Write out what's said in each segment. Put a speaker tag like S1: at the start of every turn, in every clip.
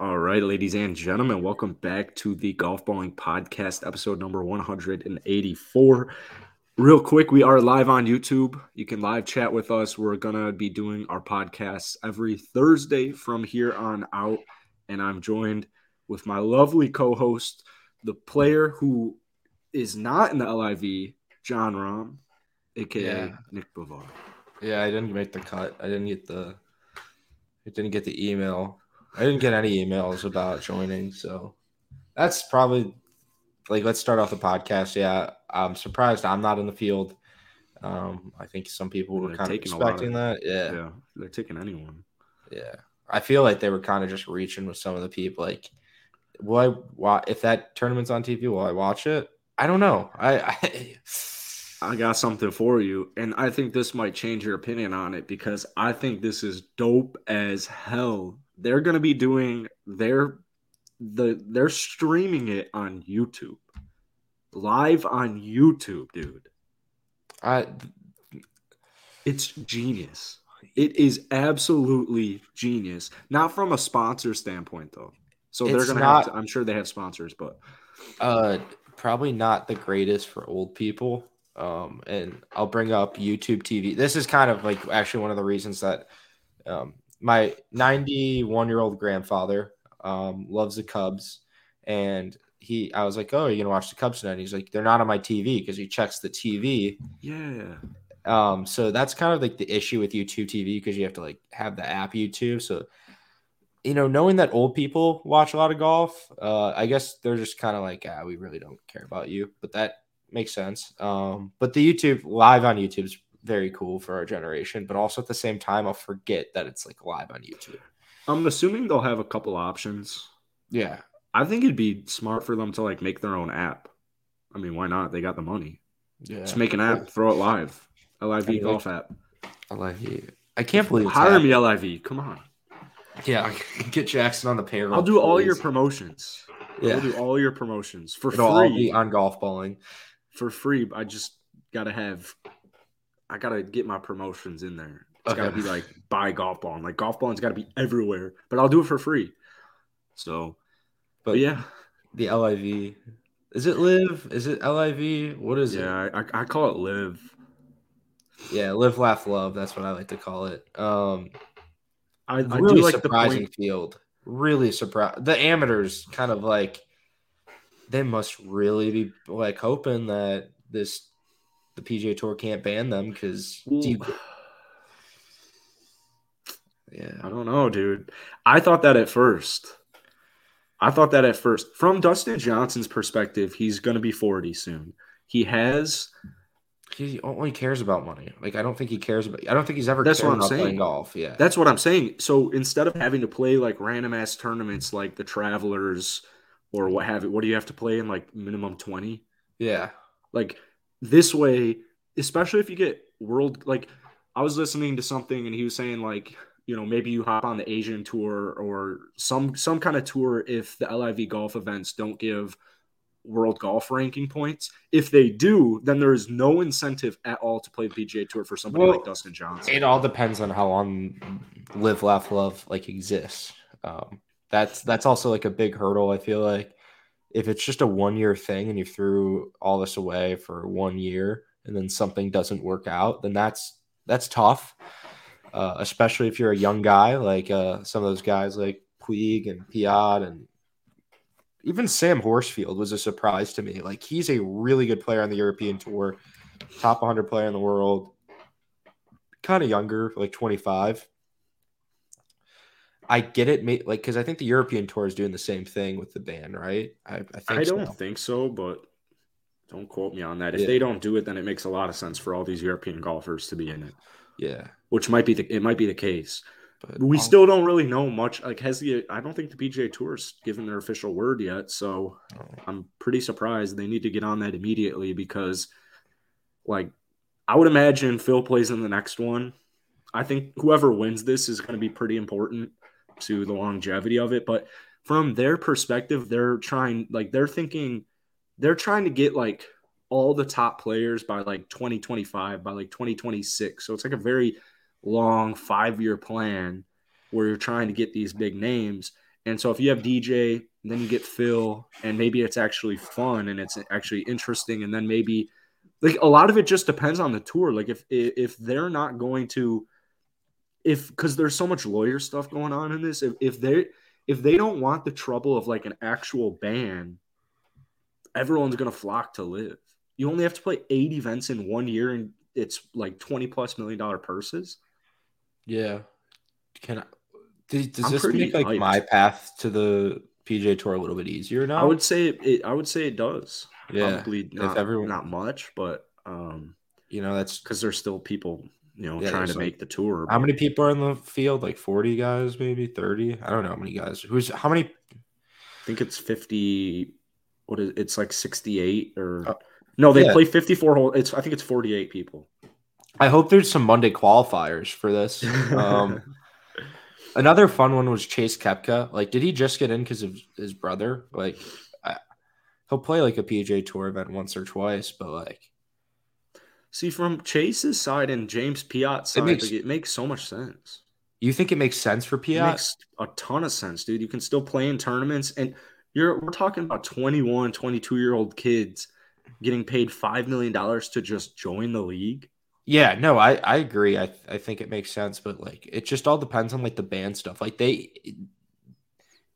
S1: All right, ladies and gentlemen, welcome back to the Golf Balling Podcast, episode number 184. Real quick, we are live on YouTube. You can live chat with us. We're going to be doing our podcasts every Thursday from here on out. And I'm joined with my lovely co host, the player who is not in the LIV, Jon Rahm, aka
S2: Yeah.
S1: Nick Bavar.
S2: Yeah, I didn't make the cut. I didn't get the I didn't get the email. I didn't get any emails about joining, so that's probably like let's start off the podcast. Yeah, I'm surprised I'm not in the field. Um, I think some people were
S1: They're
S2: kind of
S1: lot of-
S2: expecting that. Yeah,
S1: Yeah, they're taking anyone.
S2: yeah. I feel like they were kind of just reaching with some of the people. Like, will I watch if that tournament's on TV? Will I watch it? I don't know. I, I
S1: I got something for you, and I think this might change your opinion on it because I think this is dope as hell. They're gonna be doing their the they're streaming it on YouTube, live on YouTube, dude.
S2: I
S1: It's genius. It is absolutely genius. Not from a sponsor standpoint though. So they're gonna
S2: not-
S1: have to, I'm sure they have sponsors, but
S2: Uh, probably not the greatest for old people. Um, and I'll bring up YouTube TV. This is kind of like actually one of the reasons that um, my 91 year old grandfather um, loves the Cubs, and he, I was like, "Oh, you gonna watch the Cubs tonight?" And he's like, "They're not on my TV because he checks the TV."
S1: yeah.
S2: Um, so that's kind of like the issue with YouTube TV because you have to like have the app YouTube. So, you know, knowing that old people watch a lot of golf, uh, I guess they're just kind of like, ah, we really don't care about you. But that makes sense. Um, but the YouTube live on YouTube is very cool for our generation. But also at the same time, I'll forget that it's like live on YouTube.
S1: I'm assuming they'll have a couple options.
S2: Yeah,
S1: I think it'd be smart for them to like make their own app. I mean, why not? They got the money.
S2: yeah.
S1: Just make an app, throw it live. LIV
S2: I
S1: golf app.
S2: I love you. I can't believe
S1: Hire
S2: happening.
S1: me LIV. Come on.
S2: Yeah, get Jackson on the payroll.
S1: I'll do all your promotions.
S2: Yeah,
S1: I'll do all your promotions for
S2: it'll
S1: free.
S2: on golf balling.
S1: for free. I just gotta have I gotta get my promotions in there. It's gotta be like buy golf ball. And like golf ball's gotta be everywhere. But I'll do it for free. So
S2: But
S1: but yeah.
S2: the LIV. Is it live? Is it LIV? What is it?
S1: Yeah, I, I call it live.
S2: Yeah, live, laugh, love. That's what I like to call it. Um,
S1: I, I
S2: really
S1: like the
S2: surprising field. Really surprised. The amateurs kind of like they must really be like hoping that this the PGA Tour can't ban them because
S1: Yeah, I don't know, dude. I thought that at first. I thought that at first. From Dustin Johnson's perspective, he's gonna be 40 soon. He has
S2: he only cares about money. Like I don't think he cares about. I don't think he's ever.
S1: That's
S2: cared
S1: what I'm
S2: about
S1: saying.
S2: Playing golf. Yeah.
S1: That's what I'm saying. So instead of having to play like random ass tournaments like the Travelers or what have you, what do you have to play in like minimum 20?
S2: yeah.
S1: Like this way, especially if you get world like I was listening to something and he was saying like, you know, maybe you hop on the Asian tour or some some kind of tour if the LIV golf events don't give world golf ranking points. If they do, then there is no incentive at all to play the PGA Tour for somebody
S2: Well,
S1: like Dustin Johnson.
S2: It all depends on how long live, laugh, love like exists. Um, that's that's also like a big hurdle. I feel like if it's just a one year thing and you threw all this away for one year and then something doesn't work out, then that's that's tough. Uh, especially if you're a young guy like uh, some of those guys like Puig and Piot and even Sam Horsfield was a surprise to me. Like he's a really good player on the European tour, top 100 player in the world kind of younger, like 25. I get it, mate. Like, because I think the European tour is doing the same thing with the ban, right? I, I think
S1: I don't
S2: so.
S1: think so, but don't quote me on that. If
S2: Yeah.
S1: they don't do it, then it makes a lot of sense for all these European golfers to be in it,
S2: Yeah,
S1: which might be the it might be the case.
S2: but
S1: We
S2: I'll-
S1: still don't really know much. Like, has the I don't think the PGA Tour's given their official word yet, so
S2: Oh.
S1: I'm pretty surprised. They need to get on that immediately because, like, I would imagine Phil plays in the next one. I think whoever wins this is going to be pretty important to the longevity of it. But from their perspective, they're trying, like, they're thinking, they're trying to get like all the top players by like 2025, by like 2026. So it's like a very long five year plan where you're trying to get these big names. And so if you have DJ, then you get Phil, and maybe it's actually fun and it's actually interesting, and then maybe like a lot of it just depends on the tour. Like if if they're not going to, if because there's so much lawyer stuff going on in this, if if they if they don't want the trouble of like an actual ban, everyone's gonna flock to live. You only have to play eight events in one year, and it's like twenty plus million dollar purses.
S2: Yeah. Can I, does, does this make like hyped. my path to the PJ Tour a little bit easier now?
S1: I would say it, I would say it does.
S2: Yeah,
S1: Probably not, if everyone not much, but um,
S2: you know that's
S1: because there's still people you know yeah, trying to like, make the tour.
S2: How many people are in the field? Like forty guys, maybe thirty. I don't know how many guys. Who's how many?
S1: I think it's fifty. What is it's like sixty eight or uh, no? They yeah. play fifty four hole. It's I think it's forty eight people.
S2: I hope there's some Monday qualifiers for this. Um, another fun one was Chase Koepka. Like, did he just get in because of his brother? Like, I, he'll play like a PGA Tour event once or twice, but like,
S1: see from Chase's side and James Piot's side, it makes, like, it makes so much sense.
S2: You think it makes sense for Piot? It makes
S1: a ton of sense, dude. You can still play in tournaments, and you're we're talking about 21, 22 year old kids getting paid five million dollars to just join the league.
S2: Yeah, no, I I agree. I I think it makes sense, but like it just all depends on like the ban stuff. Like they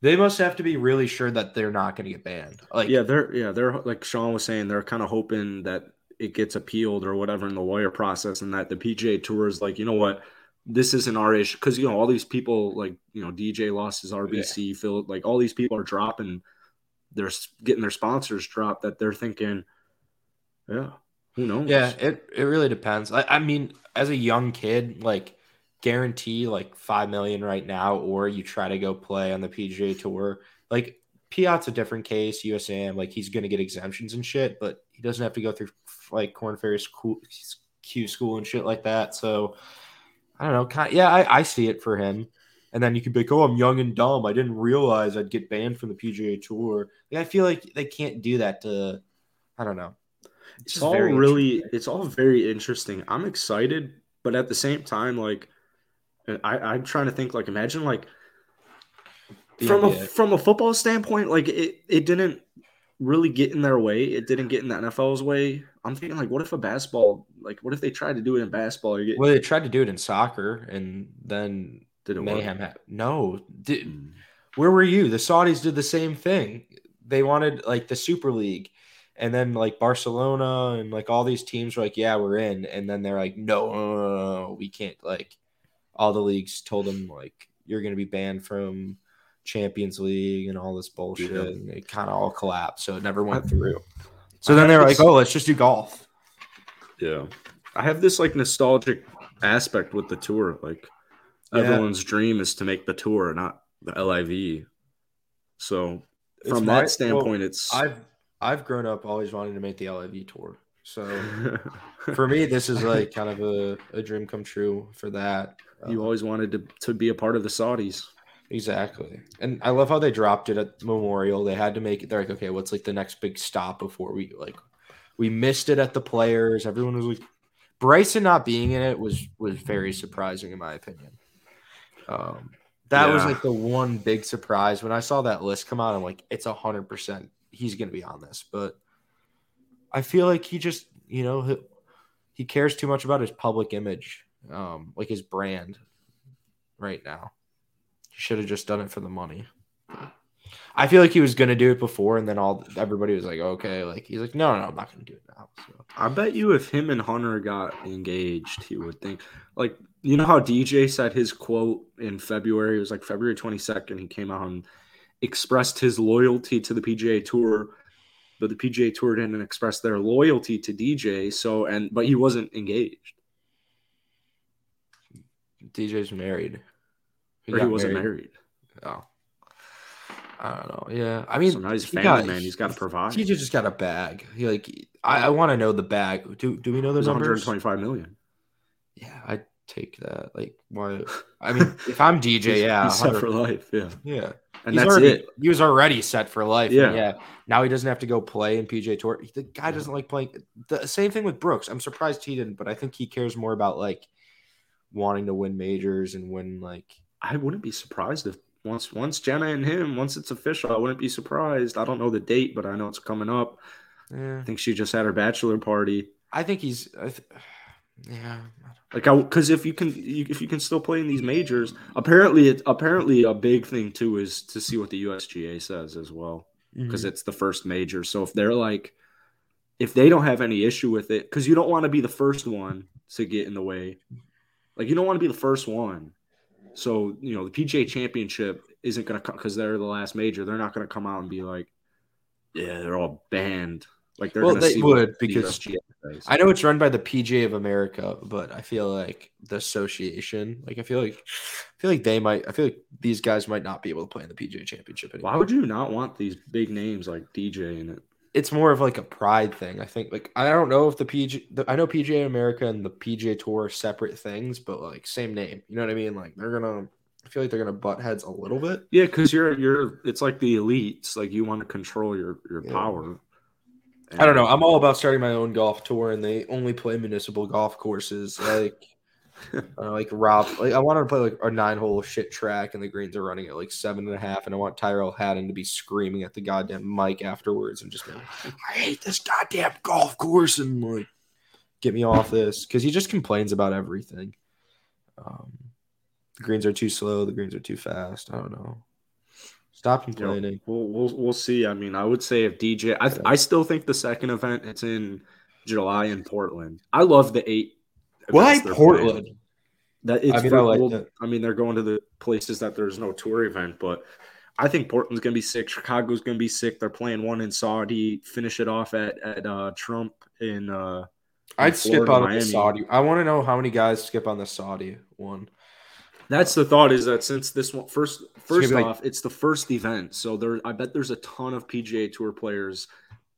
S2: they must have to be really sure that they're not going to get banned. Like
S1: yeah, they're yeah they're like Sean was saying they're kind of hoping that it gets appealed or whatever in the lawyer process, and that the PGA Tour is like you know what this isn't our issue because you know all these people like you know DJ lost his RBC, yeah. Phil like all these people are dropping, they're getting their sponsors dropped that they're thinking, yeah, who knows?
S2: Yeah, it, it really depends. I, I mean, as a young kid, like guarantee like five million right now, or you try to go play on the PGA tour. Like Piot's a different case, USAM, like he's gonna get exemptions and shit, but he doesn't have to go through like Korn Ferry's Q school and shit like that. So I don't know. Kind of, yeah, I, I see it for him. And then you could be like, oh, I'm young and dumb. I didn't realize I'd get banned from the PGA Tour. Like, I feel like they can't do that to, I don't know.
S1: It's, it's all really it's all very interesting. I'm excited, but at the same time, like I, I'm trying to think like imagine like from a from a football standpoint, like it, it didn't really get in their way. It didn't get in the NFL's way. I'm thinking like, what if a basketball, like, what if they tried to do it in basketball?
S2: Get... Well, they tried to do it in soccer, and then did mayhem. Ha- no, did, mm. where were you? The Saudis did the same thing. They wanted like the Super League, and then like Barcelona and like all these teams were like, yeah, we're in. And then they're like, no, no, no, no we can't. Like all the leagues told them like you're going to be banned from Champions League and all this bullshit. Yeah. And it kind of all collapsed. So it never went through. So then they're like, oh, let's just do golf.
S1: Yeah. I have this like nostalgic aspect with the tour. Like yeah. everyone's dream is to make the tour, not the LIV. So from my, that standpoint, well, it's
S2: I've I've grown up always wanting to make the LIV tour. So for me, this is like kind of a, a dream come true for that.
S1: You uh, always wanted to, to be a part of the Saudis.
S2: Exactly. And I love how they dropped it at Memorial. They had to make it. They're like, okay, what's like the next big stop before we like we missed it at the players. Everyone was like Bryson not being in it was was very surprising in my opinion. Um that yeah. was like the one big surprise when I saw that list come out. I'm like, it's a hundred percent he's going to be on this. But I feel like he just, you know, he, he cares too much about his public image, um, like his brand right now. He should have just done it for the money. I feel like he was gonna do it before, and then all everybody was like, "Okay," like he's like, "No, no, no I'm not gonna do it now." So.
S1: I bet you if him and Hunter got engaged, he would think like you know how DJ said his quote in February. It was like February 22nd. He came out and expressed his loyalty to the PGA Tour, but the PGA Tour didn't express their loyalty to DJ. So and but he wasn't engaged.
S2: DJ's married.
S1: He, he wasn't married.
S2: married. Oh. I don't know. Yeah, I mean,
S1: so now he's family got, man. He's got to provide.
S2: DJ just got a bag. He like, I, I want to know the bag. Do do we know the numbers?
S1: 125 million.
S2: Yeah, I take that. Like, why? I mean, if I'm DJ, yeah,
S1: he's set for life. Yeah,
S2: yeah,
S1: and he's that's
S2: already,
S1: it.
S2: He was already set for life. Yeah, yeah. Now he doesn't have to go play in PJ Tour. The guy doesn't like playing. The same thing with Brooks. I'm surprised he didn't, but I think he cares more about like wanting to win majors and win like.
S1: I wouldn't be surprised if once once Jenna and him, once it's official, I wouldn't be surprised. I don't know the date, but I know it's coming up.
S2: Yeah.
S1: I think she just had her bachelor party.
S2: I think he's. I th- yeah.
S1: Like, I because if you can, you, if you can still play in these majors, apparently, it apparently a big thing too is to see what the USGA says as well, because
S2: Mhm.
S1: it's the first major. So if they're like, if they don't have any issue with it, because you don't want to be the first one to get in the way, like you don't want to be the first one. So you know the PGA Championship isn't going to come because they're the last major. They're not going to come out and be like, yeah, they're all banned. Like they're
S2: Well,
S1: going to
S2: they would, because
S1: says.
S2: I know it's run by the PGA of America, but I feel like the association, like I feel like, I feel like they might. I feel like these guys might not be able to play in the PGA Championship anymore.
S1: Why would you not want these big names like DJ in it?
S2: It's more of like a pride thing. I think. Like I don't know if the PG, the, I know PGA America and the PGA Tour are separate things, but like same name. You know what I mean? Like they're gonna. I feel like they're gonna butt heads a little bit.
S1: Yeah, because you're you're it's like the elites. Like you want to control your your
S2: Yeah.
S1: power.
S2: I don't know. I'm all about starting my own golf tour, and they only play municipal golf courses. Like, uh, like Rob, like I wanted to play like a nine hole shit track, and the greens are running at like seven and a half, and I want Tyrrell Hatton to be screaming at the goddamn mic afterwards and just like, I hate this goddamn golf course, and like get me off this because he just complains about everything. Um, the greens are too slow. The greens are too fast. I don't know. Stop complaining.
S1: we'll, we'll we'll see. I mean, I would say if DJ, I I still think the second event it's in July in Portland. I love the eight.
S2: Why
S1: events playing.
S2: Portland?
S1: That it's
S2: I mean, I like that.
S1: I mean, they're going to the places that there's no tour event, but I think Portland's gonna be sick. Chicago's gonna be sick. They're playing one in Saudi. Finish it off at at uh, Trump in. uh
S2: I'd
S1: in
S2: skip
S1: Florida,
S2: on the Saudi. I want to know how many guys skip on the Saudi one.
S1: That's the thought is that since this one first
S2: gonna
S1: first
S2: like-
S1: off, it's the first event, so there I bet there's a ton of PGA Tour players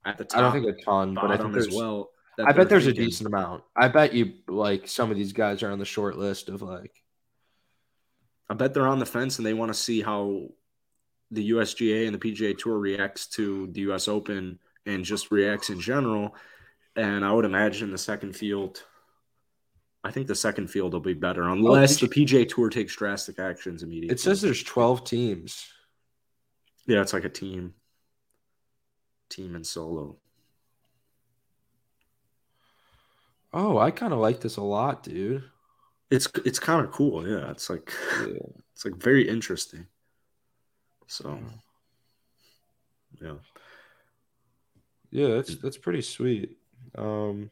S1: at the top.
S2: I don't think a ton, but I think
S1: as
S2: there's.
S1: well. That
S2: I bet there's a decent amount. I bet you like some of these guys are on the short list of like.
S1: I bet they're on the fence and they want to see how the USGA and the PGA Tour reacts to the US Open and just reacts in general. And I would imagine the second field. I think the second field will be better oh, unless
S2: did
S1: the PGA Tour takes drastic actions immediately.
S2: It says there's 12 teams.
S1: yeah, it's like a team, team and solo.
S2: Oh, I kind of like this a lot, dude.
S1: It's it's kind of cool. Yeah, it's like it's like very interesting. So, yeah.
S2: Yeah, that's that's pretty sweet. Um,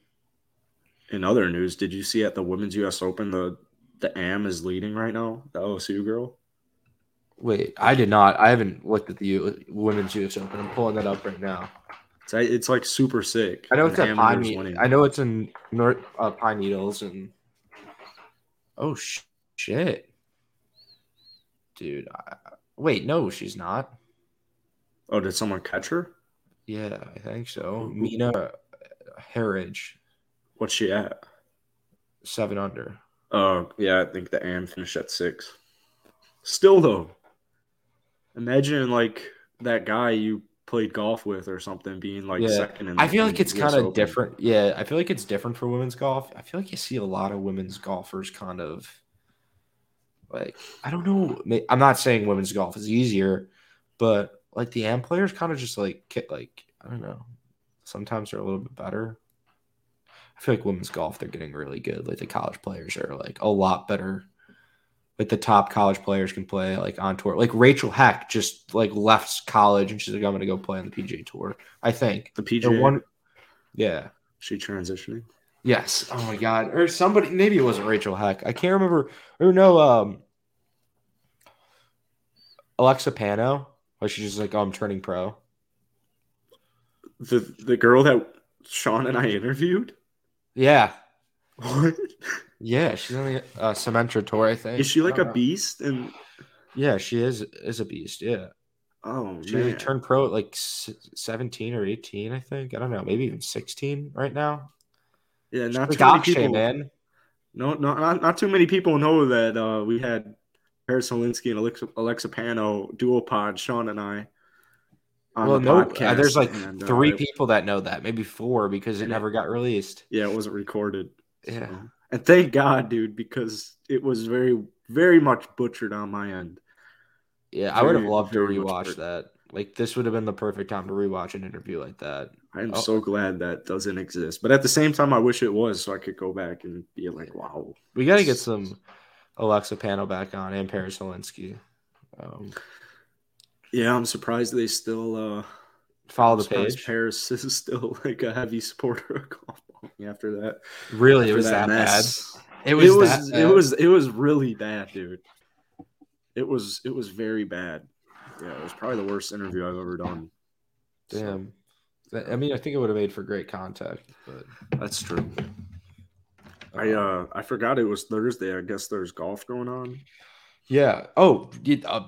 S1: In other news, did you see at the Women's U.S. Open the the Am is leading right now? The OSU girl.
S2: wait, I did not. I haven't looked at the U- women's U.S. Open. I'm pulling that up right now.
S1: It's it's like super sick.
S2: I know it's at Pine.
S1: is
S2: Ne- I know it's in North uh, Pine Needles and. Oh sh- shit, dude! I, wait, no, she's not.
S1: Oh, did someone catch her?
S2: Yeah, I think so.
S1: Who-
S2: Mina Harigae,
S1: What's she at?
S2: seven under.
S1: Oh, yeah, I think the Am finished at six. Still though, imagine like that guy you played golf with or something being like
S2: Yeah.
S1: second. In,
S2: I feel like it's kind of different. Yeah, I feel like it's different for women's golf. I feel like you see a lot of women's golfers kind of like I don't know. I'm not saying women's golf is easier, but like the AM players kind of just like like I don't know. Sometimes they're a little bit better. I feel like women's golf they're getting really good. Like the college players are like a lot better. Like the top college players can play like on tour. Like Rachel Heck just like left college and she's like I'm gonna go play on the PGA tour. I think
S1: The
S2: the
S1: PGA.
S2: one, yeah,
S1: she transitioning.
S2: yes. Oh my god, or somebody. Maybe it wasn't Rachel Heck. I can't remember. Or no, um, Alexa Pano. Or she's just like, oh, I'm turning pro.
S1: The the girl that Sean and I interviewed.
S2: Yeah,
S1: What
S2: yeah. She's on the uh, Symetra tour. I think.
S1: is she like a
S2: know.
S1: beast? And
S2: Yeah, she is is a beast. Yeah,
S1: oh
S2: she
S1: man,
S2: turned pro at like 17 or 18. I think. I don't know. Maybe even 16 right now.
S1: yeah, not too many people.
S2: man.
S1: No, no, not, not too many people know that uh, we had Paris Olinsky and Alexa, Alexa Pano dual pod, Sean and I. On
S2: Well,
S1: the
S2: no, uh,
S1: podcast,
S2: there's like
S1: and, uh,
S2: three
S1: it-
S2: people that know that, maybe four because it
S1: it-
S2: never got released.
S1: Yeah, it wasn't recorded.
S2: Yeah.
S1: so- and thank God, dude, because it was very, very much butchered on my end.
S2: Yeah, I would have loved to
S1: very
S2: rewatch that. Like this would have been the perfect time to rewatch an interview like that.
S1: I'm
S2: Oh.
S1: so glad that doesn't exist. But at the same time, I wish it was so I could go back and be like, wow.
S2: We got to get some Alexa Pano back on and Paris Zelensky. Um,
S1: Yeah, I'm surprised they still uh
S2: follow the page.
S1: Paris is still like a heavy supporter of golf after that.
S2: Really, it was that,
S1: mess.
S2: bad. It was
S1: It
S2: was. that
S1: it was it was really bad, dude. It was it was very bad. Yeah, it was probably the worst interview I've ever done. So,
S2: Damn. I mean, I think it would have made for great content, but
S1: that's true. I uh I forgot it was Thursday. I guess there's golf going on.
S2: Yeah. Oh, a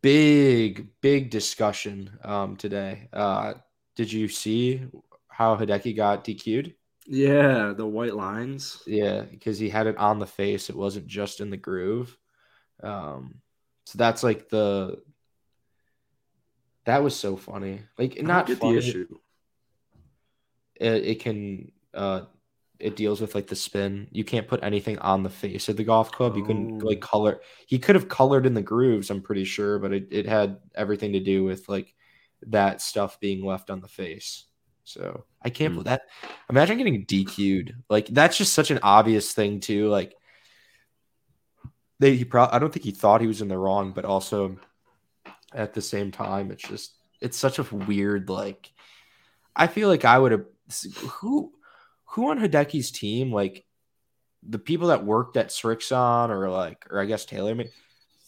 S2: big, big discussion um, today. Uh, did you see how Hideki got DQ'd?
S1: Yeah, the white lines.
S2: Yeah, because he had it on the face. It wasn't just in the groove. Um, so that's like the. That was so funny. Like
S1: get
S2: funny.
S1: the issue.
S2: It, it can. Uh, it deals with like the spin. You can't put anything on the face of the golf club. You
S1: Oh.
S2: like color. He could have colored in the grooves. I'm pretty sure, but it, it had everything to do with like that stuff being left on the face. So I can't believe that. Imagine getting DQ'd. Like that's just such an obvious thing too. Like they, he probably. I don't think he thought he was in the wrong, but also at the same time, it's just it's such a weird like. I feel like I would have who who on Hideki's team like the people that worked at Srixon or like or I guess TaylorMade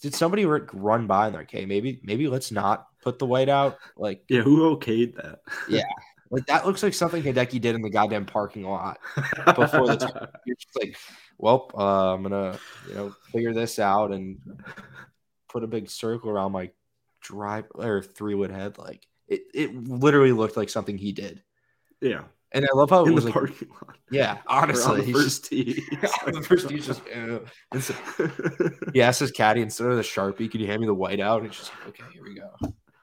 S2: did somebody run by and they're like, okay, maybe maybe let's not put the white out like
S1: Yeah, who okayed that?
S2: Yeah. like that looks like something Hideki did in the goddamn parking lot. Before the tournament. You're just like, well, uh, I'm gonna you know figure this out and put a big circle around my drive or three wood head. Like it, it literally looked like something he did.
S1: yeah,
S2: And I love how it
S1: in
S2: was
S1: the
S2: like,
S1: parking lot.
S2: yeah, honestly,
S1: the
S2: he's
S1: first tee.
S2: just, the first he's just. Uh, so- he asked his caddy instead of the sharpie, "Can you hand me the white out? And he's just like, okay, here we go.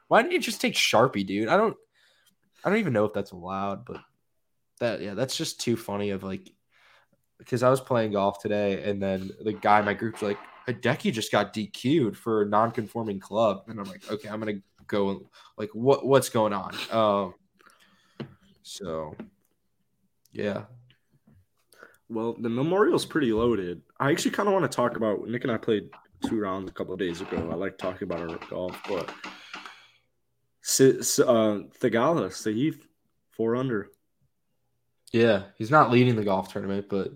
S2: Why didn't you just take sharpie, dude? I don't, I don't even know if that's allowed, but that yeah, that's just too funny. Of like, because I was playing golf today, and then the guy in my group's like, Hideki just got DQ'd for a non-conforming club, and I'm like, okay, I'm gonna go and like, what what's going on? Um, so yeah,
S1: Well, the memorial's pretty loaded. I actually kind of want to talk about Nick and I played two rounds a couple of days ago. I like talking about our golf, but uh, Theegala, Sahith, four under.
S2: Yeah, he's not leading the golf tournament, but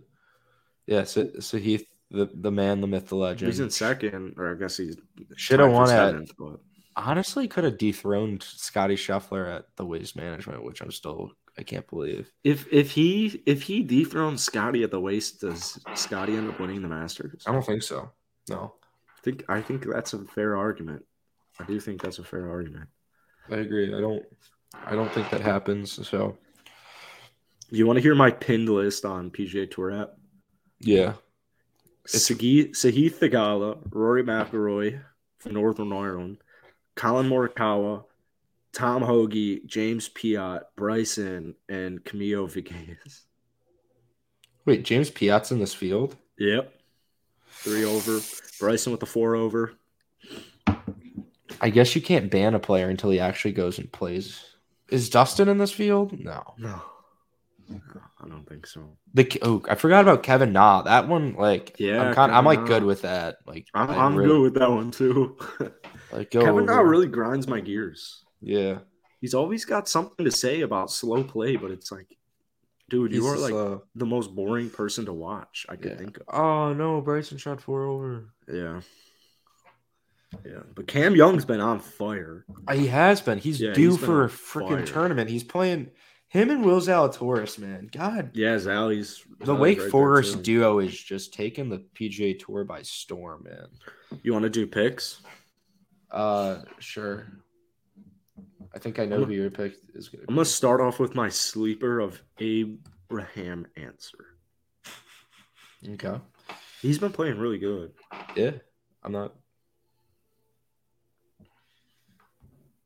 S2: yeah, he the the man, the myth, the legend.
S1: He's in second, or I guess he's
S2: Should have won at
S1: but
S2: honestly could have dethroned Scotty Scheffler at the waste management, which I'm still I can't believe.
S1: if if he if he dethrones Scotty at the Waste, does Scotty end up winning the Masters?
S2: I don't think so. No,
S1: I think I think that's a fair argument. I do think that's a fair argument.
S2: I agree. I don't. I don't think that happens. So
S1: You want to hear my pinned list on PGA Tour app?
S2: yeah,
S1: Sahith Theegala, Rory McIlroy from Northern Ireland, Collin Morikawa, Tom Hoge, James Piot, Bryson, and Camilo Villegas.
S2: wait, James Piot's in this field.
S1: Yep. Three over. Bryson with the four over.
S2: I guess you can't ban a player until he actually goes and plays. Is Dustin in this field? No.
S1: No. I don't think so.
S2: The oh, I forgot about Kevin Na. That one, like,
S1: Yeah,
S2: I'm kind, I'm like
S1: Na.
S2: good with that. Like,
S1: I'm,
S2: I
S1: I'm
S2: really-
S1: good with that one too.
S2: Like, go
S1: Kevin Na really grinds my gears.
S2: yeah.
S1: He's always got something to say about slow play, but it's like, dude, you are like
S2: uh,
S1: the most boring person to watch I could
S2: Yeah.
S1: think of.
S2: oh no, Bryson shot four over.
S1: Yeah. Yeah. But Cam Young's been on fire.
S2: Uh, He has been. He's
S1: Yeah,
S2: due
S1: he's
S2: for a freaking tournament. He's playing him and Will Zalatoris, man. God,
S1: Yeah, Zally's
S2: the Wake
S1: right
S2: Forest duo is just taking the PGA Tour by storm, man.
S1: You want to do picks?
S2: Uh, sure. I think I know
S1: I'm
S2: who your pick is going to
S1: I'm gonna start off with my sleeper of Abraham Ancer.
S2: Okay.
S1: He's been playing really good.
S2: Yeah, I'm not.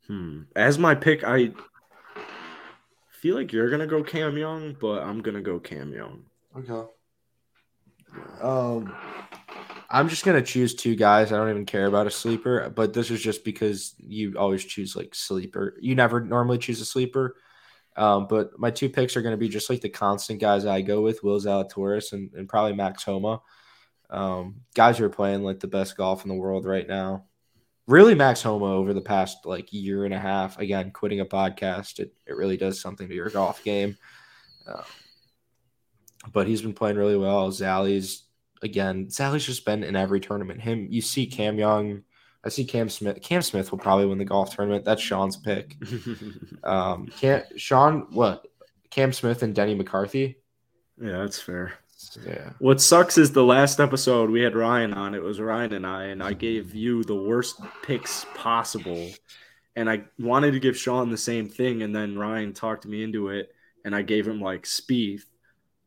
S1: Hmm. As my pick, I feel like you're gonna go Cam Young, but I'm gonna go Cam Young.
S2: Okay. Um, I'm just gonna choose two guys. I don't even care about a sleeper, but this is just because you always choose like sleeper. You never normally choose a sleeper. Um, but my two picks are going to be just like the constant guys I go with, Will Zalatoris and, and probably Max Homa. Um, guys who are playing like the best golf in the world right now. Really, Max Homa over the past like year and a half. Again, quitting a podcast, it, it really does something to your golf game. Uh, but he's been playing really well. Zally's again, Zally's just been in every tournament. Him, you see Cam Young. I see Cam Smith. Cam Smith will probably win the golf tournament. That's Sean's pick. um, Cam, Sean, what? Cam Smith and Denny McCarthy.
S1: Yeah, that's fair.
S2: Yeah.
S1: What sucks is the last episode we had Ryan on. It was Ryan and I, and I gave you the worst picks possible. And I wanted to give Sean the same thing, and then Ryan talked me into it, and I gave him like Spieth.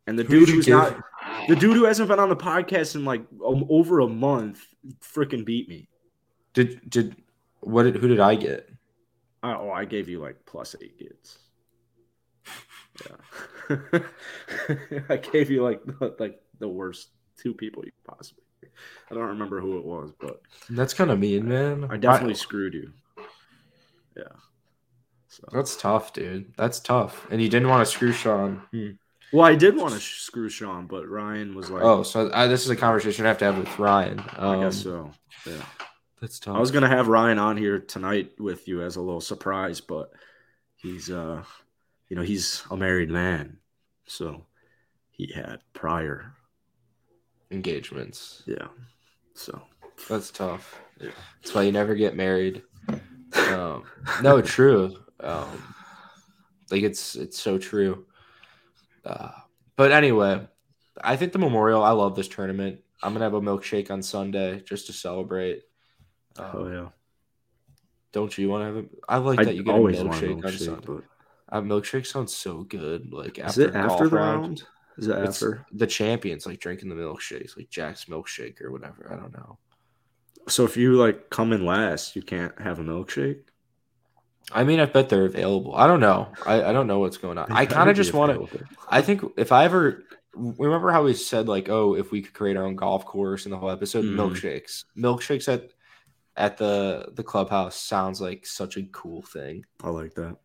S1: And the
S2: Who
S1: dude who's
S2: give?
S1: not the dude who hasn't been on the podcast in like um, over a month freaking beat me.
S2: Did did what did who did I get?
S1: Oh, I gave you like plus eight kids. Yeah, I gave you like the, like the worst two people you possibly. I don't remember who it was, but
S2: That's kind of mean, man.
S1: I definitely screwed you. Yeah. So
S2: That's tough, dude. That's tough. And you didn't want to screw Sean. Hmm.
S1: well, I did want to sh- screw Sean, but Ryan was like,
S2: Oh, so I, this is a conversation I have to have with Ryan. Um,
S1: I guess so. Yeah.
S2: That's tough.
S1: I was gonna have Ryan on here tonight with you as a little surprise, but he's uh you know, he's a married man. So he had prior.
S2: engagements.
S1: Yeah. So
S2: That's tough.
S1: Yeah.
S2: That's why you never get married. Um, no, true. Um, like it's it's so true. Uh, but anyway, I think the Memorial. I love this tournament. I'm gonna have a milkshake on Sunday just to celebrate. Um,
S1: oh yeah.
S2: Don't you want to have a? I like
S1: I
S2: that you get a
S1: a
S2: milkshake, on Sunday.
S1: but
S2: A milkshake sounds so good. Like
S1: is
S2: after
S1: it after the round? Is it
S2: It's
S1: after?
S2: the champions like drinking the milkshakes, like Jack's milkshake or whatever. I don't know.
S1: So if you like come in last, you can't have a milkshake.
S2: I mean, I bet they're available. I don't know. I, I don't know what's going on. I kind of just want to. I think if I ever remember how we said like, oh, if we could create our own golf course in the whole episode,
S1: Mhm.
S2: milkshakes, milkshakes at at the the clubhouse sounds like such a cool thing.
S1: I like that.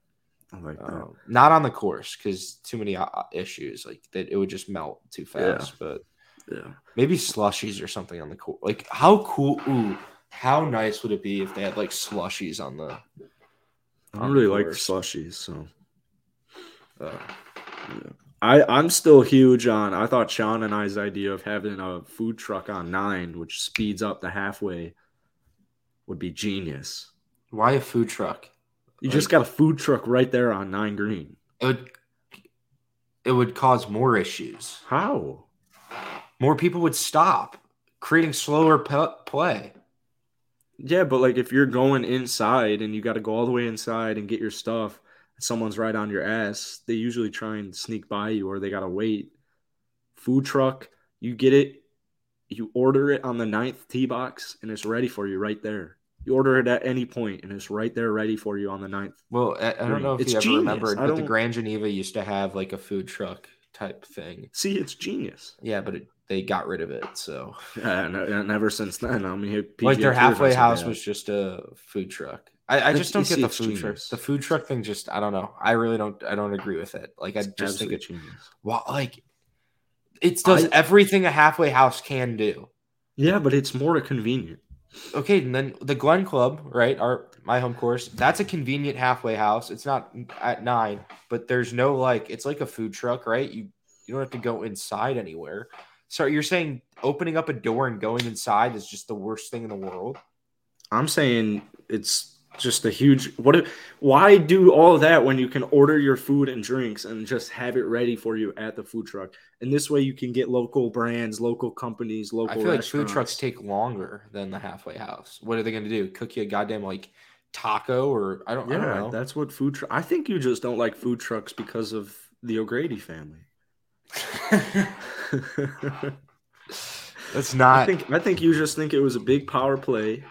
S1: Like.
S2: Um, not on the course because too many uh, issues. Like that, it would just melt too
S1: Yeah.
S2: fast. But
S1: Yeah.
S2: maybe slushies or something on the course. Like how cool? Ooh, how nice would it be if they had like slushies on the?
S1: I don't really like slushies, so uh, yeah. I I'm still huge on. I thought Sean and I's idea of having a food truck on nine, which speeds up the halfway, would be genius.
S2: Why a food truck?
S1: You just got a food truck right there on nine green.
S2: It would. It would cause more issues.
S1: How?
S2: More people would stop, creating slower pe- play.
S1: Yeah, but like if you're going inside and you got to go all the way inside and get your stuff, and someone's right on your ass, they usually try and sneak by you or they got to wait. Food truck, you get it, you order it on the ninth tee box and it's ready for you right there. You order it at any point and it's right there ready for you on the ninth.
S2: Well, I, I don't know if
S1: It's
S2: you ever
S1: genius.
S2: remembered, but the Grand Geneva used to have like a food truck type thing.
S1: See, it's genius.
S2: Yeah, but it, they got rid of it. So,
S1: And, and ever since then, I mean,
S2: like their halfway house was just a food truck. I, I just don't get the food truck. The food truck thing, just I don't know. I really don't. I don't agree with it. Like I
S1: it's
S2: just think it's
S1: genius.
S2: well, like it does
S1: I-
S2: everything a halfway house can do.
S1: Yeah, but it's more convenient.
S2: Okay, and then the Glen Club, right? Our my home course. That's a convenient halfway house. It's not at nine, but there's no like. It's like a food truck, right? You you don't have to go inside anywhere. So you're saying opening up a door and going inside is just the worst thing in the world?
S1: I'm saying it's just a huge what if, why do all of that when you can order your food and drinks and just have it ready for you at the food truck and this way you can get local brands local companies local
S2: I feel like food trucks take longer than the halfway house. What are they going to do? Cook you a goddamn like taco or I don't, I don't know.
S1: that's what food truck i think you just don't like food trucks because of the o'grady family
S2: That's
S1: i
S2: not.
S1: think i think you just think it was a big power play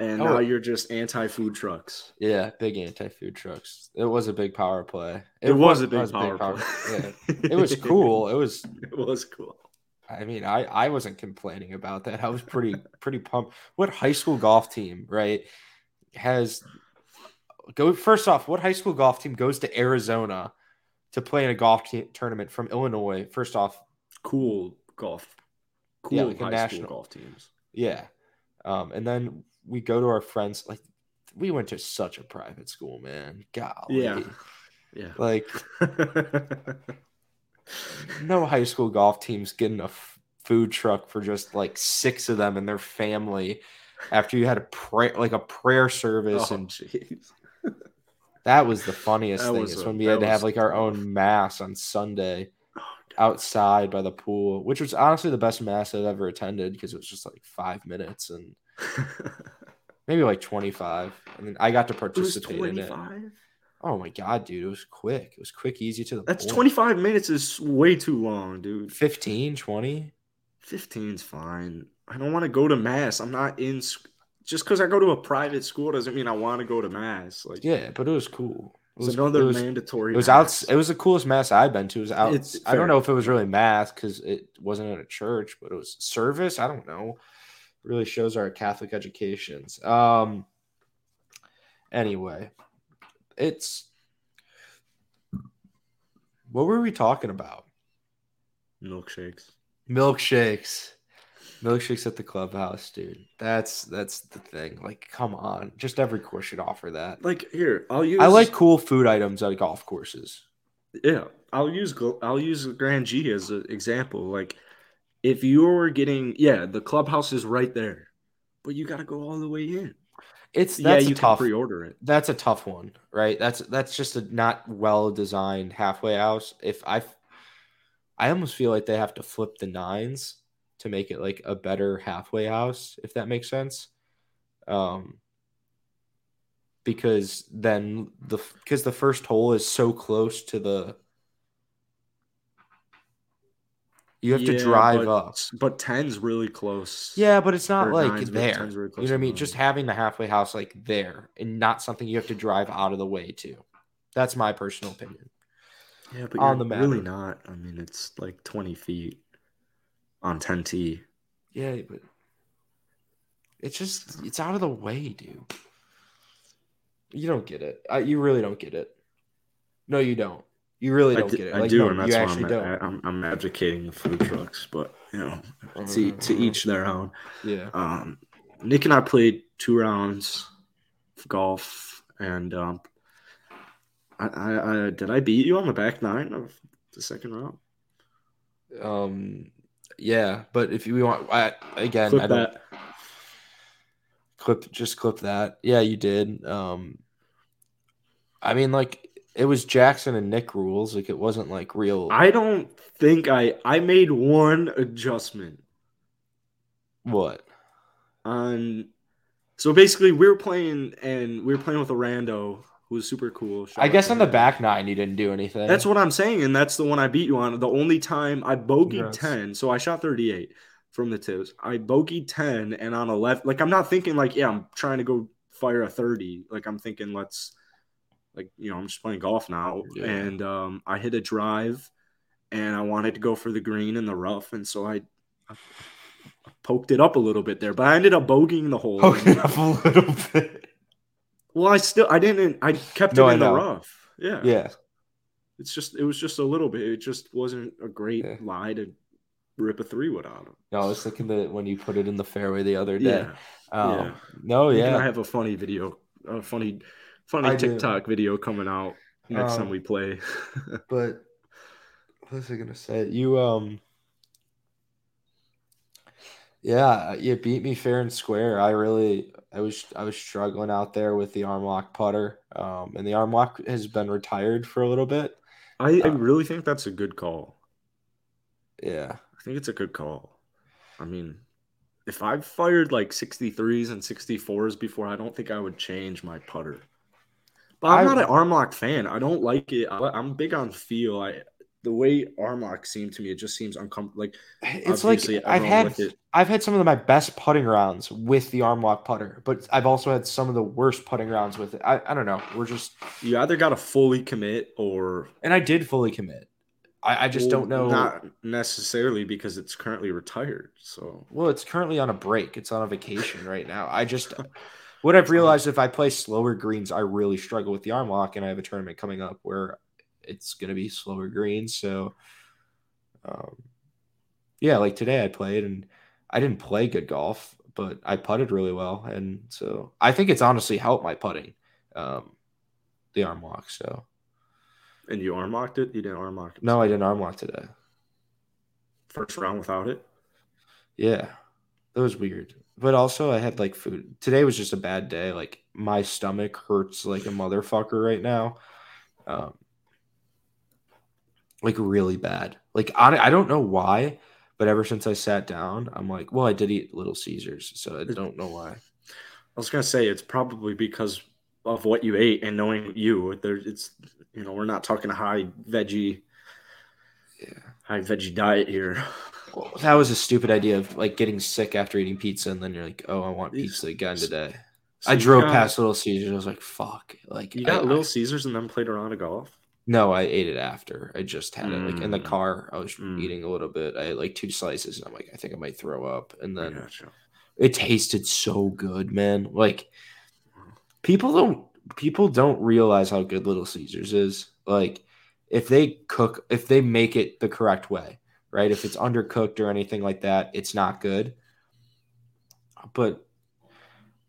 S1: and
S2: Oh.
S1: now you're just anti food trucks
S2: yeah, big anti food trucks. It was a big power play.
S1: it, was, a big
S2: was
S1: power,
S2: power-
S1: play
S2: yeah. It was cool. It was
S1: it was cool
S2: I mean, I I wasn't complaining about that. I was pretty pretty pumped. What high school golf team, right, has go first off? What high school golf team goes to Arizona to play in a golf te- tournament from Illinois? First off,
S1: Cool golf. Cool
S2: Yeah, like
S1: high
S2: national-
S1: school golf teams.
S2: yeah, um, and then we go to our friends. Like, we went to such a private school, man. Golly.
S1: Yeah. Yeah.
S2: like no high school golf teams getting a f- food truck for just like six of them and their family after you had a prayer like a prayer service
S1: oh,
S2: and
S1: jeez.
S2: that was the funniest
S1: That
S2: thing is
S1: a-
S2: when we had to have like our
S1: tough.
S2: own mass on sunday
S1: Oh,
S2: outside by the pool which was honestly the best mass i've ever attended because it was just like five minutes and maybe like 25 and then i got to
S1: it
S2: participate in it
S1: 25.
S2: oh my god dude it was quick it was quick easy to the
S1: That's
S2: point.
S1: 25 minutes is way too long, dude.
S2: 15 20
S1: 15's fine. I don't want to go to mass. I'm not in sc- just because I go to a private school doesn't mean I want to go to mass. Like,
S2: Yeah, but it was cool. It was
S1: another
S2: It was,
S1: mandatory.
S2: it was
S1: mass.
S2: out. It was the coolest mass I've been to. It was out.
S1: It's
S2: I
S1: fair.
S2: don't know if it was really mass because it wasn't at a church, but it was service. I don't know. Really shows our Catholic educations. Um. Anyway, it's. What were we talking about?
S1: milkshakes.
S2: Milkshakes. Milkshakes at the clubhouse, dude. That's that's the thing. Like, come on. Just every course should offer that.
S1: Like here, I'll use.
S2: I like cool food items at golf courses.
S1: Yeah, I'll use I'll use Grand G as an example. Like, if you're getting, yeah, the clubhouse is right there, but you got to go all the way in.
S2: It's
S1: yeah, you
S2: a tough.
S1: can pre-order it.
S2: That's a tough one, right? That's that's just a not well designed halfway house. If I, I almost feel like they have to flip the nines to make it like a better halfway house, if that makes sense. Um, because then the because the first hole is so close to the. You have to drive
S1: but,
S2: up.
S1: but 10's really close.
S2: Yeah, but it's not
S1: Or
S2: like there.
S1: were
S2: You know what I mean? Just having the halfway house like there and not something you have to drive out of the way to. That's my personal opinion.
S1: yeah, but
S2: on
S1: you're
S2: the
S1: really not. I mean, it's like 20 feet on 10T.
S2: Yeah, but it's just it's out of the way, dude. You don't get it. I, you really don't get it. No, you don't. You really
S1: I,
S2: don't
S1: d-
S2: get it.
S1: I
S2: Like,
S1: do,
S2: no,
S1: and that's why I'm,
S2: don't.
S1: I, I'm I'm advocating the food trucks, but you know, to,
S2: Mhm,
S1: to each their own.
S2: Yeah.
S1: Um, Nick and I played two rounds of golf, and um, I, I, I did I beat you on the back nine of the second round?
S2: Um. Yeah, but if you want, I, again,
S1: Clip
S2: I don't
S1: that.
S2: clip just clip that. Yeah, you did. Um. I mean, like it was Jackson and Nick rules. Like it wasn't like real.
S1: I don't think I I made one adjustment
S2: what?
S1: on. So basically, we were playing, and we were playing with a rando who was super cool. Shout
S2: I guess
S1: to
S2: on the back nine, you didn't do anything.
S1: That's what I'm saying, and that's the one I beat you on. The only time I bogeyed
S2: Congrats.
S1: 10, so I shot 38 from the tips. I bogeyed 10, and on a left, like I'm not thinking like, yeah, I'm trying to go fire a 30. Like I'm thinking, let's, like you know, I'm just playing golf now,
S2: Yeah.
S1: and um, I hit a drive, and I wanted to go for the green in the rough, and so I. I Poked it up a little bit there, but I ended up bogeying the hole.
S2: poking up a little bit.
S1: Well, I still I didn't I kept
S2: No,
S1: it in the rough. Yeah.
S2: Yeah.
S1: It's just it was just a little bit. It just wasn't a great
S2: Yeah.
S1: lie to rip a three wood out of.
S2: No, I was thinking that when you put it in the fairway the other day.
S1: Yeah.
S2: Um,
S1: yeah.
S2: No,
S1: and
S2: yeah.
S1: I have a funny video, a funny, funny
S2: I do.
S1: TikTok video coming out next
S2: Um,
S1: time we play.
S2: but what was I gonna say? You um Yeah, you beat me fair and square. I really I was I was struggling out there with the arm lock putter. Um and the arm lock has been retired for a little bit.
S1: I, I
S2: uh,
S1: really think that's a good call.
S2: Yeah.
S1: I think it's a good call. I mean, if I've fired like 63s and 64s before, I don't think I would change my putter. But I'm
S2: I-
S1: not an arm lock fan. I don't like it. I, I'm big on feel. I the way arm lock seemed to me, it just seems uncomfortable. Like
S2: It's like I've had
S1: it-
S2: I've had some of my best putting rounds with the arm lock putter, but I've also had some of the worst putting rounds with it. I, I don't know. We're just
S1: you either got to fully commit or
S2: and I did fully commit. I, I just
S1: Well,
S2: don't know.
S1: Not necessarily because it's currently retired. So
S2: Well, it's currently on a break. It's on a vacation right now. I just what I've realized if I play slower greens, I really struggle with the arm lock, and I have a tournament coming up where it's gonna be slower greens. So, um, yeah, like today I played and I didn't play good golf, but I putted really well, and so I think it's honestly helped my putting, um, the arm lock. So
S1: and you arm locked it? You didn't arm lock it.
S2: no, I didn't arm lock today.
S1: First round without it.
S2: Yeah, that was weird. But also, I had like food. Today was just a bad day. Like my stomach hurts like a motherfucker right now. Um, like really bad. Like I, I don't know why, but ever since I sat down, I'm like, well, I did eat Little Caesars, so I don't know why.
S1: I was gonna say it's probably because of what you ate and knowing you. There, it's you know we're not talking a high veggie,
S2: Yeah.
S1: high veggie diet here.
S2: Well, that was a stupid idea of like getting sick after eating pizza, and then you're like, oh, I want pizza again today.
S1: So
S2: I drove
S1: got-
S2: past Little Caesars. and I was like, fuck. Like
S1: You got
S2: I- I-
S1: Little Caesars and then played around a golf.
S2: No, I ate it after. I just had it like in the
S1: Mm.
S2: car. I was
S1: Mm.
S2: eating a little bit. I had like two slices, and I'm like, I think I might throw up. And then
S1: gotcha.
S2: it tasted so good, man. Like people don't people don't realize how good Little Caesars is. Like if they cook, if they make it the correct way, right? If it's undercooked or anything like that, it's not good. But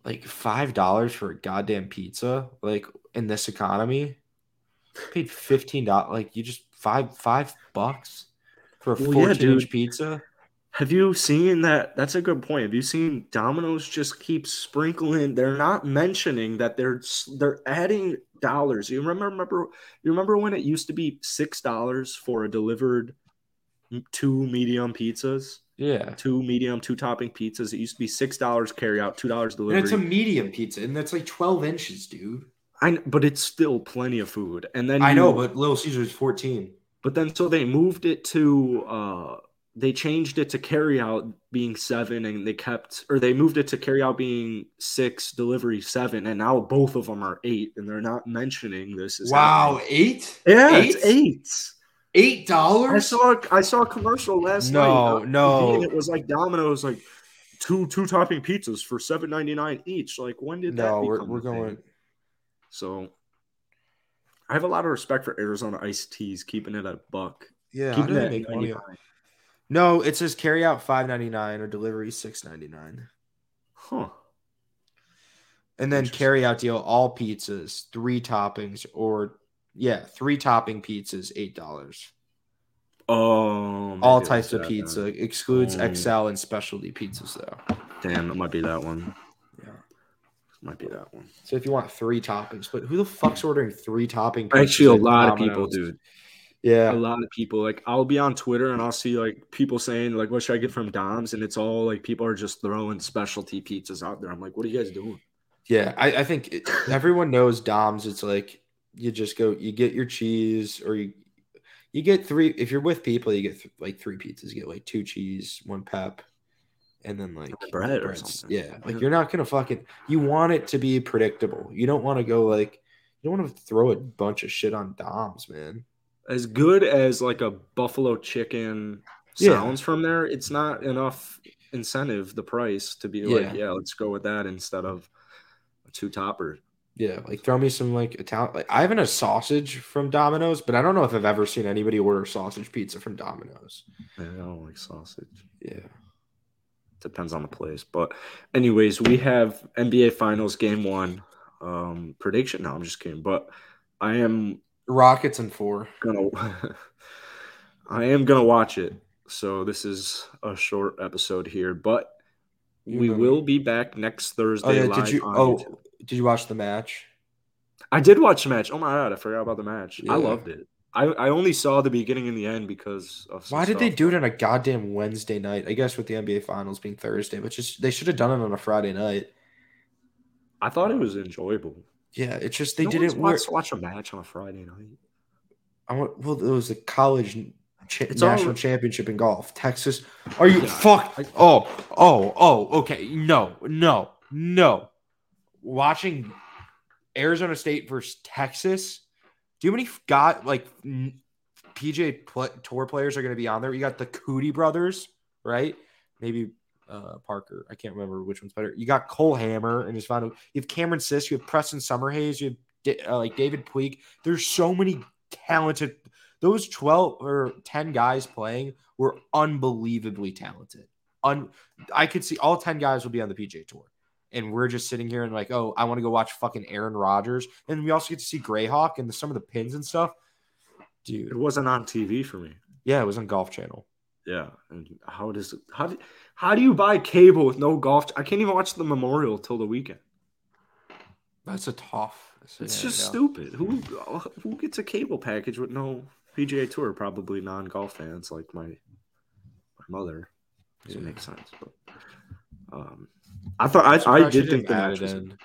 S2: like five dollars for a goddamn pizza, like in this economy, paid fifteen dollars. Like you just five five bucks for a
S1: Well, yeah,
S2: fourteen inch pizza.
S1: Have you seen that? That's a good point. Have you seen Domino's just keep sprinkling? They're not mentioning that they're they're adding dollars. You remember remember you remember when it used to be six dollars for a delivered two medium pizzas,
S2: Yeah.
S1: two medium two topping pizzas. It used to be six dollars carry out, two dollars delivery.
S2: And it's a medium pizza, and that's like 12 inches, dude.
S1: I kn- but it's still plenty of food. And then
S2: I
S1: you-
S2: know, but Little Caesars 14.
S1: But then so they moved it to uh they changed it to carry out being seven and they kept or they moved it to carry out being six, delivery seven, and now both of them are eight, and they're not mentioning this. is
S2: Wow,
S1: happening.
S2: eight?
S1: Yeah,
S2: Eight?
S1: it's eight.
S2: Eight dollars?
S1: I
S2: dollars?
S1: saw I saw a commercial last
S2: No,
S1: night.
S2: No,
S1: no. It was like Domino's like two two topping pizzas for seven ninety nine each. Like when did that
S2: No, we're, we're
S1: a thing?
S2: going.
S1: So I have a lot of respect for Arizona iced teas keeping it at a buck.
S2: Yeah,
S1: keeping
S2: do they
S1: that
S2: make money? No, it says carry out five ninety nine or delivery six ninety nine,
S1: Huh.
S2: and then carry out deal all pizzas three toppings or yeah three topping pizzas eight dollars.
S1: Oh,
S2: All types of pizza excludes mm.
S1: Oh.
S2: XL and specialty pizzas though.
S1: Damn, it might be that one.
S2: Yeah.
S1: Might be that one.
S2: So if you want three toppings, but who the fuck's ordering three topping? pizzas
S1: Actually, a lot of people, dude.
S2: Yeah,
S1: A lot of people. Like, I'll be on Twitter and I'll see like people saying like, "What should I get from Dom's?" And it's all like people are just throwing specialty pizzas out there. I'm like, "What are you guys doing?"
S2: Yeah, I, I think it, everyone knows Dom's. It's like you just go, you get your cheese, or you you get three. If you're with people, you get th- like three pizzas. You get like two cheese, one pep, and then like
S1: And bread or something.
S2: Yeah, like you're not gonna fucking. You want it to be predictable. You don't want to go like you don't want to throw a bunch of shit on Dom's, man.
S1: As good as like a buffalo chicken
S2: Yeah.
S1: sounds from there, it's not enough incentive the price to be like,
S2: Yeah.
S1: yeah, let's go with that instead of a two topper.
S2: Yeah, like throw me some like Italian. Like I haven't a sausage from Domino's, but I don't know if I've ever seen anybody order sausage pizza from Domino's.
S1: I don't like sausage.
S2: Yeah.
S1: depends on the place. But anyways, we have NBA Finals Game One um, prediction. No, I'm just kidding. But I am
S2: Rockets and four.
S1: gonna, I am gonna watch it. So this is a short episode here, but
S2: You
S1: we will be back next Thursday.
S2: Oh yeah, did you? Oh,
S1: YouTube.
S2: Did you watch the match?
S1: I did watch the match. Oh my god, I forgot about the match. I loved it. I, I only saw the beginning and the end because of
S2: Why did they do it on a goddamn Wednesday night? I guess with the NBA Finals being Thursday, but just they should have done it on a Friday night.
S1: I thought it was enjoyable.
S2: Yeah, it's just they
S1: No
S2: didn't
S1: watch, watch a match on a Friday night.
S2: I want, well, it was the college cha-
S1: It's all-
S2: national championship in golf. Texas. Are you
S1: Yeah,
S2: fuck?
S1: I-
S2: oh, oh, oh. Okay, no, no, no. Watching Arizona State versus Texas. Do you many got like PGA Tour players are going to be on there. You got the Coody brothers, right? Maybe uh, Parker. I can't remember which one's better. You got Cole Hammer and his final. You have Cameron Sisk. You have Preston Summerhays. You have uh, like David Puig. There's so many talented. Those 12 or 10 guys playing were unbelievably talented. Un- I could see all 10 guys will be on the PGA Tour and we're just sitting here and like, oh, I want to go watch fucking Aaron Rodgers, and we also get to see Grayhawk and the, some of the pins and stuff. Dude,
S1: It wasn't on TV for me.
S2: yeah, it was on Golf Channel.
S1: Yeah, and how does how do how do you buy cable with no golf? I can't even watch the Memorial till the weekend.
S2: That's a tough.
S1: It's just
S2: yeah.
S1: stupid. Who who gets a cable package with no PGA Tour? Probably non golf fans like my my mother. Doesn't
S2: Yeah.
S1: make sense. But um, I thought I, I did think the match was.
S2: in.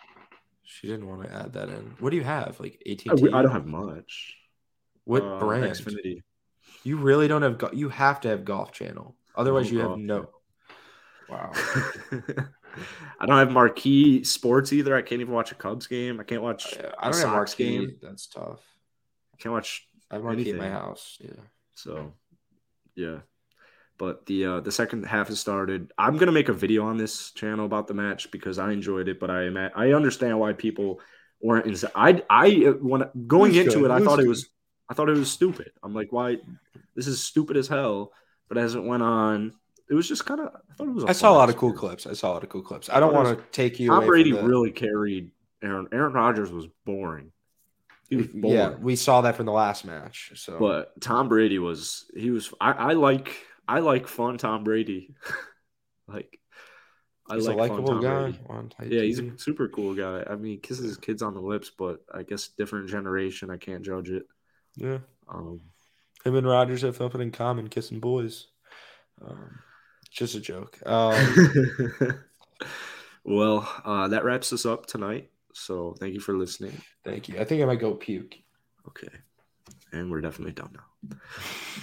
S2: She didn't want to add that in. What do you have? Like eighteen?
S1: I, I don't have much.
S2: What
S1: Uh,
S2: brand?
S1: Xfinity.
S2: You really don't have. Go- you have to have Golf Channel. Otherwise,
S1: No
S2: you have no. Wow.
S1: I don't have marquee sports either. I can't even watch a Cubs game. I can't watch.
S2: I
S1: a
S2: don't have marquee.
S1: game.
S2: That's tough.
S1: I can't watch
S2: I have marquee in my house. Yeah.
S1: So, yeah. But the uh, the second half has started. I'm gonna make a video on this channel about the match because I enjoyed it, but I am I understand why people weren't. Ins- I I when going into
S2: good.
S1: it, I thought it was I thought it was stupid. I'm like, why? This is stupid as hell. But as it went on, it was just kind of. I thought it was.
S2: I saw a lot of cool clips. I saw a lot of cool clips. I don't want to take you
S1: Tom. Brady
S2: the,
S1: really carried Aaron. Aaron Rodgers was boring. He was boring.
S2: Yeah, we saw that from the last match. So
S1: But Tom Brady was he was I, I like I like fun Tom Brady. like I
S2: he's
S1: like
S2: a likable
S1: Tom
S2: guy.
S1: Brady. Yeah, he's a super cool guy. I mean, he kisses his kids on the lips, but I guess different generation. I can't judge it.
S2: yeah.
S1: Um,
S2: Him and Rodgers have something in common: kissing boys. Um, just a joke. Um,
S1: well, uh, that wraps us up tonight. So thank you for listening.
S2: thank you. I think I might go puke.
S1: Okay, and we're definitely done now.